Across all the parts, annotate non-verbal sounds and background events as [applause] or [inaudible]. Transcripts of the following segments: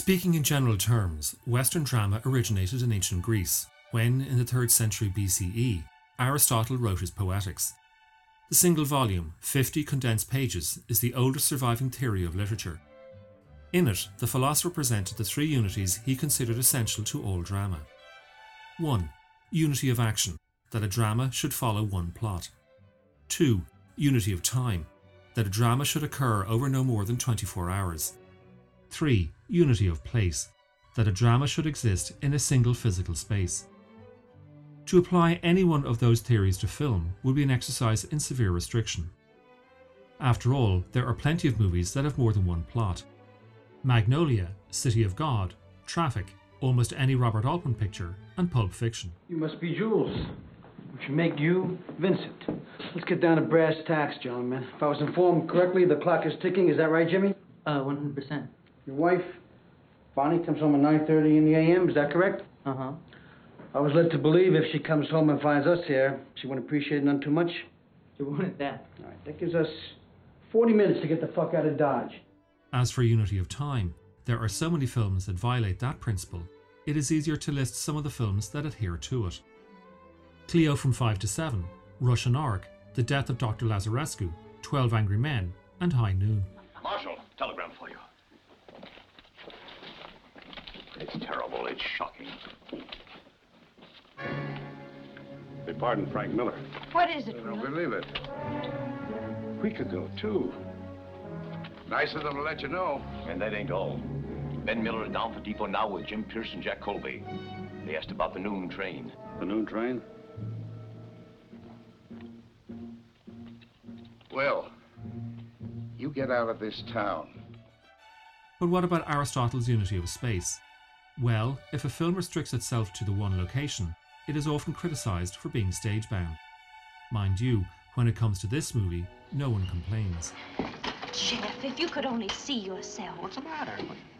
Speaking in general terms, Western drama originated in ancient Greece, when, in the 3rd century BCE, Aristotle wrote his Poetics. The single volume, 50 condensed pages, is the oldest surviving theory of literature. In it, the philosopher presented the three unities he considered essential to all drama. 1. Unity of action, that a drama should follow one plot. 2. Unity of time, that a drama should occur over no more than 24 hours. 3. Unity of place, that a drama should exist in a single physical space. To apply any one of those theories to film would be an exercise in severe restriction. After all, there are plenty of movies that have more than one plot. Magnolia, City of God, Traffic, almost any Robert Altman picture, and Pulp Fiction. You must be Jules. which should make you Vincent. Let's get down to brass tacks, gentlemen. If I was informed correctly, the clock is ticking. Is that right, Jimmy? Uh, 100%. Your wife, Bonnie, comes home at 9.30 in the a.m. Is that correct? Uh-huh. I was led to believe if she comes home and finds us here, she wouldn't appreciate none too much. You wanted that. All right, that gives us 40 minutes to get the fuck out of Dodge. As for unity of time, there are so many films that violate that principle, it is easier to list some of the films that adhere to it. Cleo from 5 to 7, Russian Ark, The Death of Dr. Lazarescu, 12 Angry Men, and High Noon. Marshal, telegram for you. It's terrible. It's shocking. They pardoned Frank Miller. What is it, I don't Will? believe it. Week ago, too. Nice of them to let you know. And that ain't all. Ben Miller is down for depot now with Jim Pierce and Jack Colby. They asked about the noon train. The noon train? Well, you get out of this town. But what about Aristotle's unity of space? Well, if a film restricts itself to the one location, it is often criticised for being stage-bound. Mind you, when it comes to this movie, no one complains. Jeff, if you could only see yourself. What's the matter?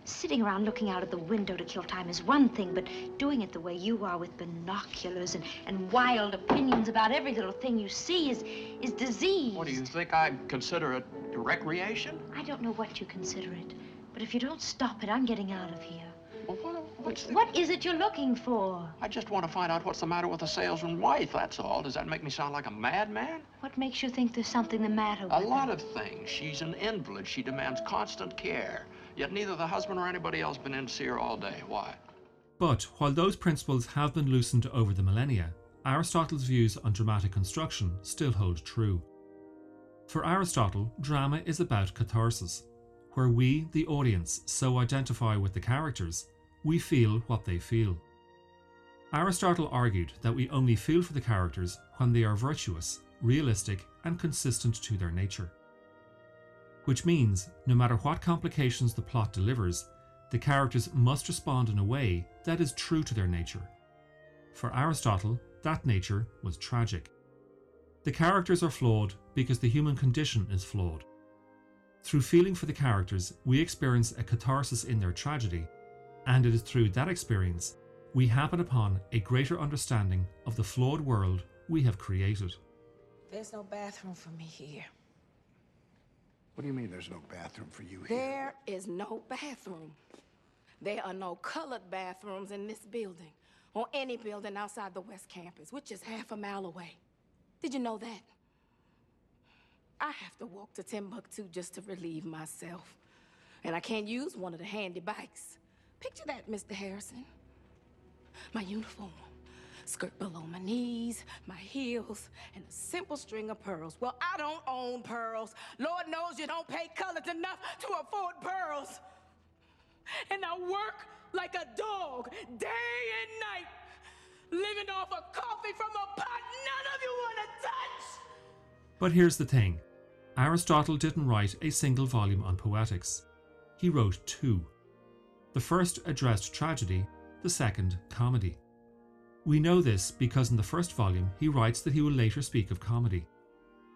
Sitting around looking out of the window to kill time is one thing, but doing it the way you are with binoculars and, and wild opinions about every little thing you see is, is disease. What do you think I'd consider it recreation? I don't know what you consider it, but if you don't stop it, I'm getting out of here. Well, what, what's the... What is it you're looking for? I just want to find out what's the matter with the salesman wife, that's all. Does that make me sound like a madman? What makes you think there's something the matter with A her? lot of things. She's an invalid. She demands constant care. Yet neither the husband or anybody else has been in to see her all day. Why? But while those principles have been loosened over the millennia, Aristotle's views on dramatic construction still hold true. For Aristotle, drama is about catharsis, where we, the audience, so identify with the characters, we feel what they feel. Aristotle argued that we only feel for the characters when they are virtuous, realistic, and consistent to their nature. Which means, no matter what complications the plot delivers, the characters must respond in a way that is true to their nature. For Aristotle, that nature was tragic. The characters are flawed because the human condition is flawed. Through feeling for the characters, we experience a catharsis in their tragedy, and it is through that experience we happen upon a greater understanding of the flawed world we have created. There's no bathroom for me here. What do you mean there's no bathroom for you here? There is no bathroom. There are no colored bathrooms in this building or any building outside the West Campus, which is half a mile away. Did you know that? I have to walk to Timbuktu just to relieve myself. And I can't use one of the handy bikes. Picture that, Mr. Harrison. My uniform, skirt below my knees, my heels, and a simple string of pearls. Well, I don't own pearls. Lord knows you don't pay colors enough to afford pearls. And I work like a dog day and night, living off of coffee from a pot none of you want to touch. But here's the thing Aristotle didn't write a single volume on poetics, he wrote two. The first addressed tragedy, the second, comedy. We know this because in the first volume he writes that he will later speak of comedy.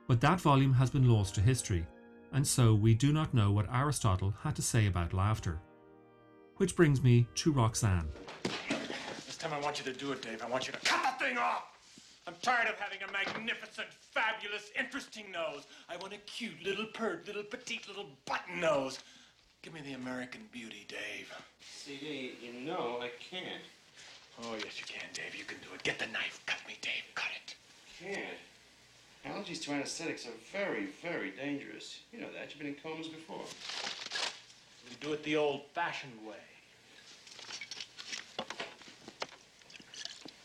But that volume has been lost to history, and so we do not know what Aristotle had to say about laughter. Which brings me to Roxanne. This time I want you to do it, Dave. I want you to cut that thing off. I'm tired of having a magnificent, fabulous, interesting nose. I want a cute, little pert, little petite, little button nose. Give me the American Beauty, Dave. CD, you know I can't. Oh, yes, you can, Dave. You can do it. Get the knife. Cut me, Dave. Cut it. Can't. Allergies to anesthetics are very, very dangerous. You know that. You've been in comas before. We do it the old-fashioned way.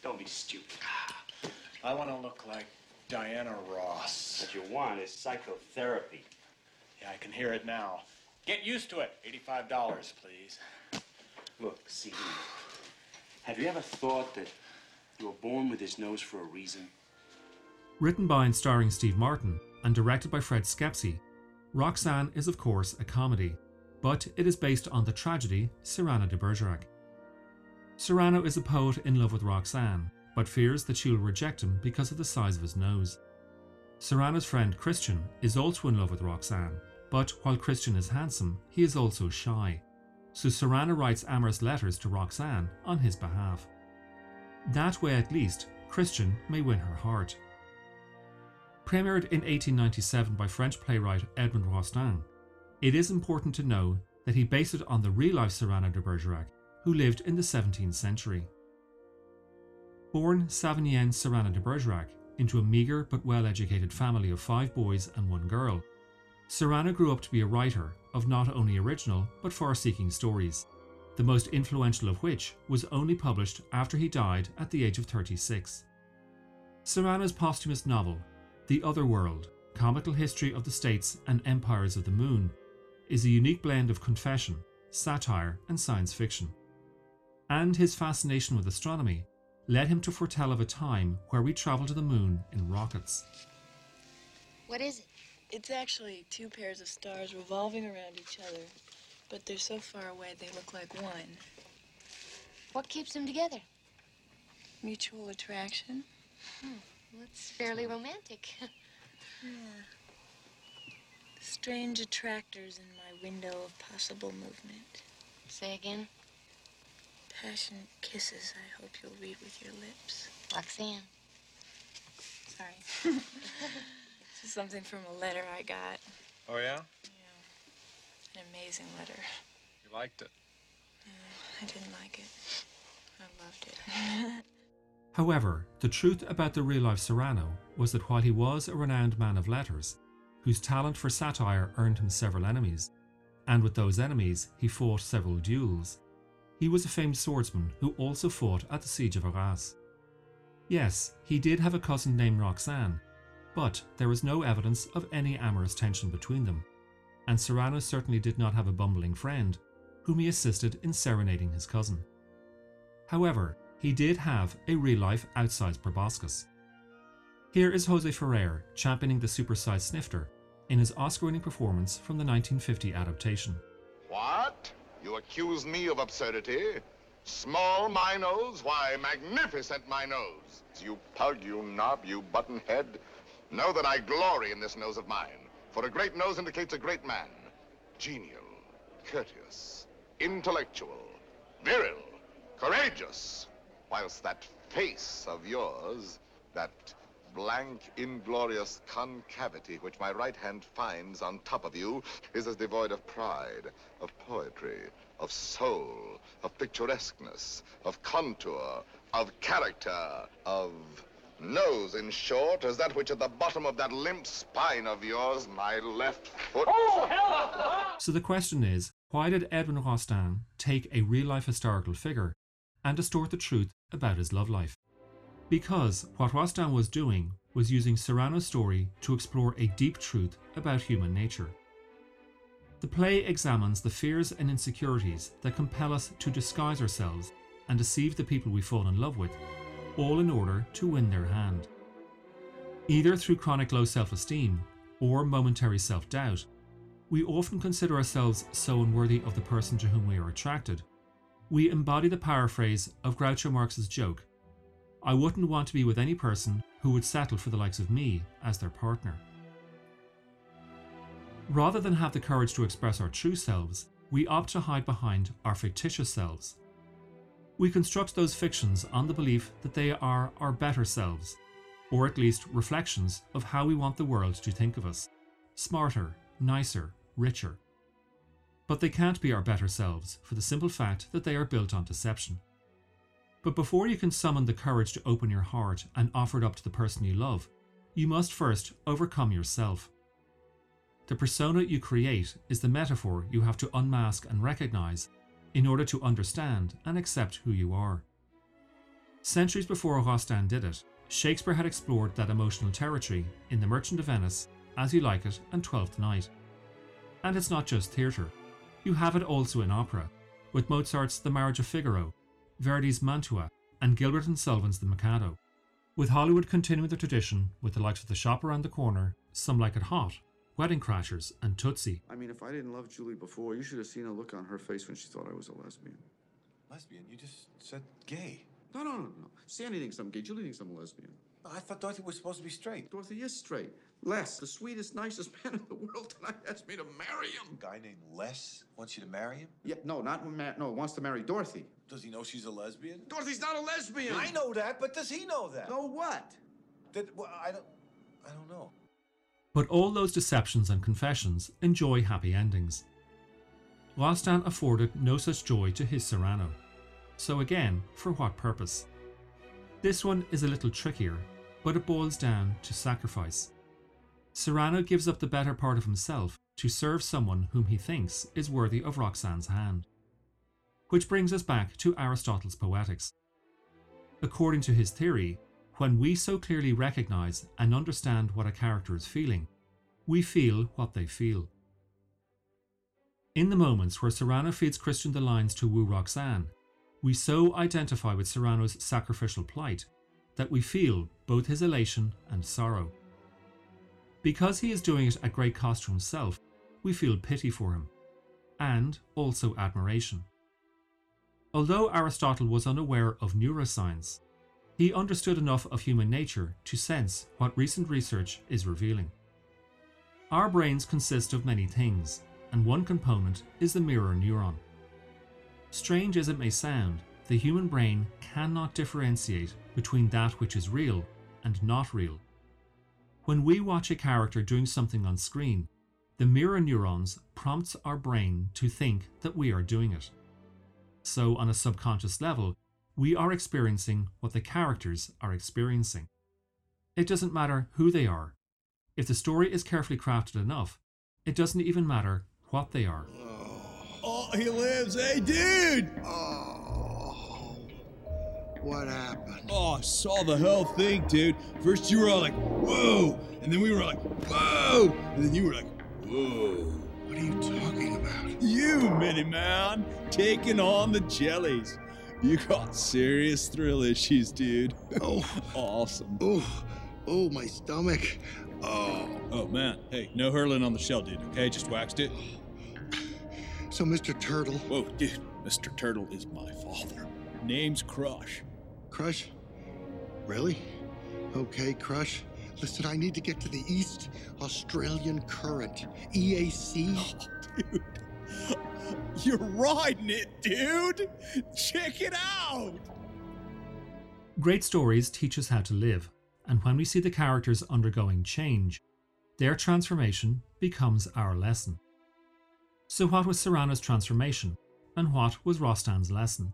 Don't be stupid. Ah, I want to look like Diana Ross. What you want is psychotherapy. Yeah, I can hear it now. Get used to it. $85, please. Look, CD, have you ever thought that you were born with this nose for a reason? Written by and starring Steve Martin and directed by Fred Schepisi, Roxanne is of course a comedy, but it is based on the tragedy Cyrano de Bergerac. Cyrano is a poet in love with Roxanne, but fears that she will reject him because of the size of his nose. Cyrano's friend Christian is also in love with Roxanne, but while Christian is handsome, he is also shy. So Cyrano writes amorous letters to Roxanne on his behalf. That way, at least, Christian may win her heart. Premiered in 1897 by French playwright Edmond Rostand, it is important to know that he based it on the real life Cyrano de Bergerac, who lived in the 17th century. Born Savinien Cyrano de Bergerac into a meagre but well educated family of five boys and one girl, Cyrano grew up to be a writer of not only original but far seeking stories, the most influential of which was only published after he died at the age of 36. Cyrano's posthumous novel, The Other World Comical History of the States and Empires of the Moon, is a unique blend of confession, satire, and science fiction. And his fascination with astronomy led him to foretell of a time where we travel to the moon in rockets. What is it? It's actually two pairs of stars revolving around each other, but they're so far away they look like one. What keeps them together? Mutual attraction. Hmm. Well, it's fairly romantic. [laughs] yeah. Strange attractors in my window of possible movement. Say again? Passionate kisses I hope you'll read with your lips. Roxanne. Sorry. [laughs] this is something from a letter I got. Oh, yeah? Yeah. An amazing letter. You liked it? Yeah, I didn't like it. I loved it. [laughs] However, the truth about the real life Cyrano was that while he was a renowned man of letters, whose talent for satire earned him several enemies, and with those enemies he fought several duels, he was a famed swordsman who also fought at the Siege of Arras. Yes, he did have a cousin named Roxanne, but there was no evidence of any amorous tension between them, and Cyrano certainly did not have a bumbling friend whom he assisted in serenading his cousin. However, he did have a real life outsized proboscis. Here is Jose Ferrer championing the supersized snifter in his Oscar winning performance from the 1950 adaptation. What? You accuse me of absurdity? Small my nose? Why, magnificent my nose. You pug, you knob, you buttonhead. Know that I glory in this nose of mine, for a great nose indicates a great man. Genial, courteous, intellectual, virile, courageous. Whilst that face of yours, that blank, inglorious concavity which my right hand finds on top of you is as devoid of pride, of poetry, of soul, of picturesqueness, of contour, of character, of nose, in short, as that which at the bottom of that limp spine of yours, my left foot. Oh, hell! So the question is why did Edwin Rostand take a real life historical figure and distort the truth about his love life? Because what Rostand was doing was using Cyrano's story to explore a deep truth about human nature. The play examines the fears and insecurities that compel us to disguise ourselves and deceive the people we fall in love with, all in order to win their hand. Either through chronic low self esteem or momentary self doubt, we often consider ourselves so unworthy of the person to whom we are attracted. We embody the paraphrase of Groucho Marx's joke I wouldn't want to be with any person who would settle for the likes of me as their partner. Rather than have the courage to express our true selves, we opt to hide behind our fictitious selves. We construct those fictions on the belief that they are our better selves, or at least reflections of how we want the world to think of us smarter, nicer, richer. But they can't be our better selves for the simple fact that they are built on deception. But before you can summon the courage to open your heart and offer it up to the person you love, you must first overcome yourself. The persona you create is the metaphor you have to unmask and recognize in order to understand and accept who you are. Centuries before Rostand did it, Shakespeare had explored that emotional territory in The Merchant of Venice, As You Like It, and Twelfth Night. And it's not just theatre. You have it also in opera, with Mozart's The Marriage of Figaro, Verdi's Mantua, and Gilbert and Sullivan's The Mikado. With Hollywood continuing the tradition with the likes of The Shop Around the Corner, Some Like It Hot, Wedding Crashers, and Tootsie. I mean, if I didn't love Julie before, you should have seen a look on her face when she thought I was a lesbian. Lesbian? You just said gay. No, no, no, no. Sandy thinks I'm gay. Julie thinks I'm a lesbian. I thought Dorothy was supposed to be straight. Dorothy is straight. Les, the sweetest, nicest man in the world tonight, asked me to marry him. A guy named Les wants you to marry him? Yeah, no, not ma- no, wants to marry Dorothy. Does he know she's a lesbian? Dorothy's not a lesbian. I know that, but does he know that? Know what? That well, I don't. I don't know. But all those deceptions and confessions enjoy happy endings. Rostand afforded no such joy to his Cyrano. So again, for what purpose? This one is a little trickier, but it boils down to sacrifice. Cyrano gives up the better part of himself to serve someone whom he thinks is worthy of Roxane's hand. Which brings us back to Aristotle's Poetics. According to his theory, when we so clearly recognize and understand what a character is feeling, we feel what they feel. In the moments where Cyrano feeds Christian the lines to woo Roxane, we so identify with Cyrano's sacrificial plight that we feel both his elation and sorrow. Because he is doing it at great cost to himself, we feel pity for him, and also admiration. Although Aristotle was unaware of neuroscience, he understood enough of human nature to sense what recent research is revealing. Our brains consist of many things, and one component is the mirror neuron. Strange as it may sound, the human brain cannot differentiate between that which is real and not real. When we watch a character doing something on screen, the mirror neurons prompts our brain to think that we are doing it. So on a subconscious level, we are experiencing what the characters are experiencing. It doesn't matter who they are. If the story is carefully crafted enough, it doesn't even matter what they are. Oh, he lives. Hey, dude! Oh, what happened? Oh, I saw the whole thing, dude. First you were all like, whoa! And then we were like, whoa! And then you were like, whoa. What are you talking about? You, Minnie Man, taking on the jellies. You got serious thrill issues, dude. Oh. [laughs] awesome. Oh, oh, my stomach. Oh. Oh, man. Hey, no hurling on the shell, dude, okay? Just waxed it. So, Mr. Turtle. Whoa, dude. Mr. Turtle is my father. Name's Crush. Crush? Really? Okay, Crush. Listen, I need to get to the East Australian Current. EAC. [laughs] Oh, dude. [laughs] You're riding it, dude! Check it out! Great stories teach us how to live, and when we see the characters undergoing change, their transformation becomes our lesson. So, what was Cyrano's transformation, and what was Rostand's lesson?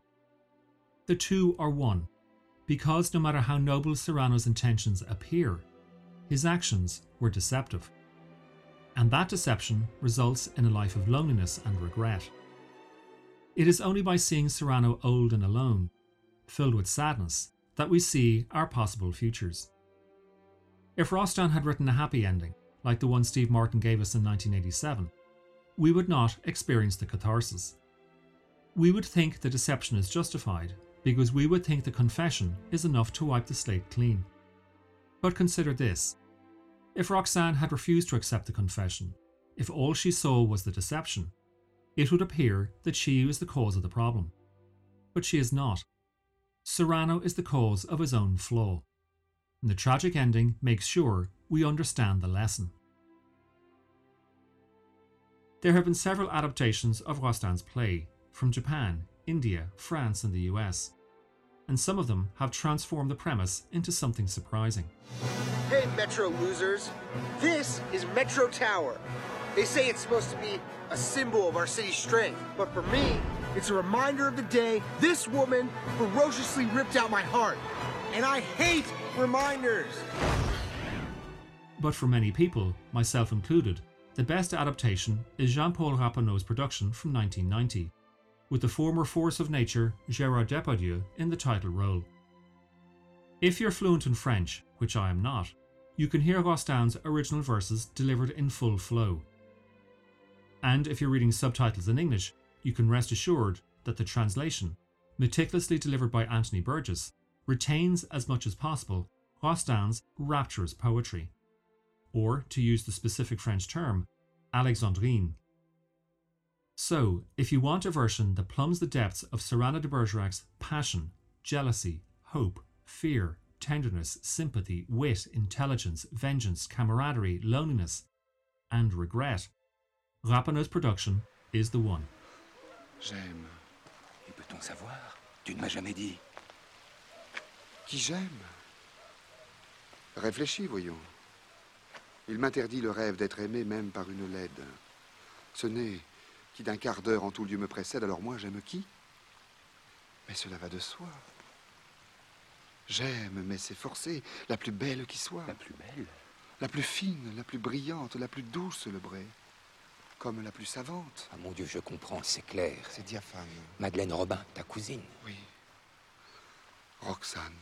The two are one, because no matter how noble Cyrano's intentions appear, his actions were deceptive. And that deception results in a life of loneliness and regret. It is only by seeing Cyrano old and alone, filled with sadness, that we see our possible futures. If Rostand had written a happy ending, like the one Steve Martin gave us in 1987, we would not experience the catharsis. We would think the deception is justified because we would think the confession is enough to wipe the slate clean. But consider this if Roxane had refused to accept the confession, if all she saw was the deception, it would appear that she was the cause of the problem. But she is not. Cyrano is the cause of his own flaw. And the tragic ending makes sure we understand the lesson. There have been several adaptations of Rostand's play from Japan, India, France, and the US, and some of them have transformed the premise into something surprising. Hey, Metro losers. This is Metro Tower. They say it's supposed to be a symbol of our city's strength, but for me, it's a reminder of the day this woman ferociously ripped out my heart. And I hate reminders. But for many people, myself included, the best adaptation is Jean Paul Rappeneau's production from 1990, with the former force of nature Gerard Depardieu in the title role. If you're fluent in French, which I am not, you can hear Rostand's original verses delivered in full flow. And if you're reading subtitles in English, you can rest assured that the translation, meticulously delivered by Anthony Burgess, retains as much as possible Rostand's rapturous poetry. Or, to use the specific French term, Alexandrine. So, if you want a version that plumbs the depths of Cyrano de Bergerac's passion, jealousy, hope, fear, tenderness, sympathy, wit, intelligence, vengeance, camaraderie, loneliness, and regret, Rappeneau's production is the one. J'aime. Et peut-on savoir? Tu ne m'as jamais dit. Qui j'aime? Réfléchis, voyons. Il m'interdit le rêve d'être aimé même par une laide. Ce n'est qui d'un quart d'heure en tout lieu me précède, alors moi j'aime qui? Mais cela va de soi. J'aime, mais c'est forcé, la plus belle qui soit. La plus belle La plus fine, la plus brillante, la plus douce, le bray. Comme la plus savante. Ah mon Dieu, je comprends, c'est clair. C'est diaphane. Madeleine Robin, ta cousine. Oui. Roxane.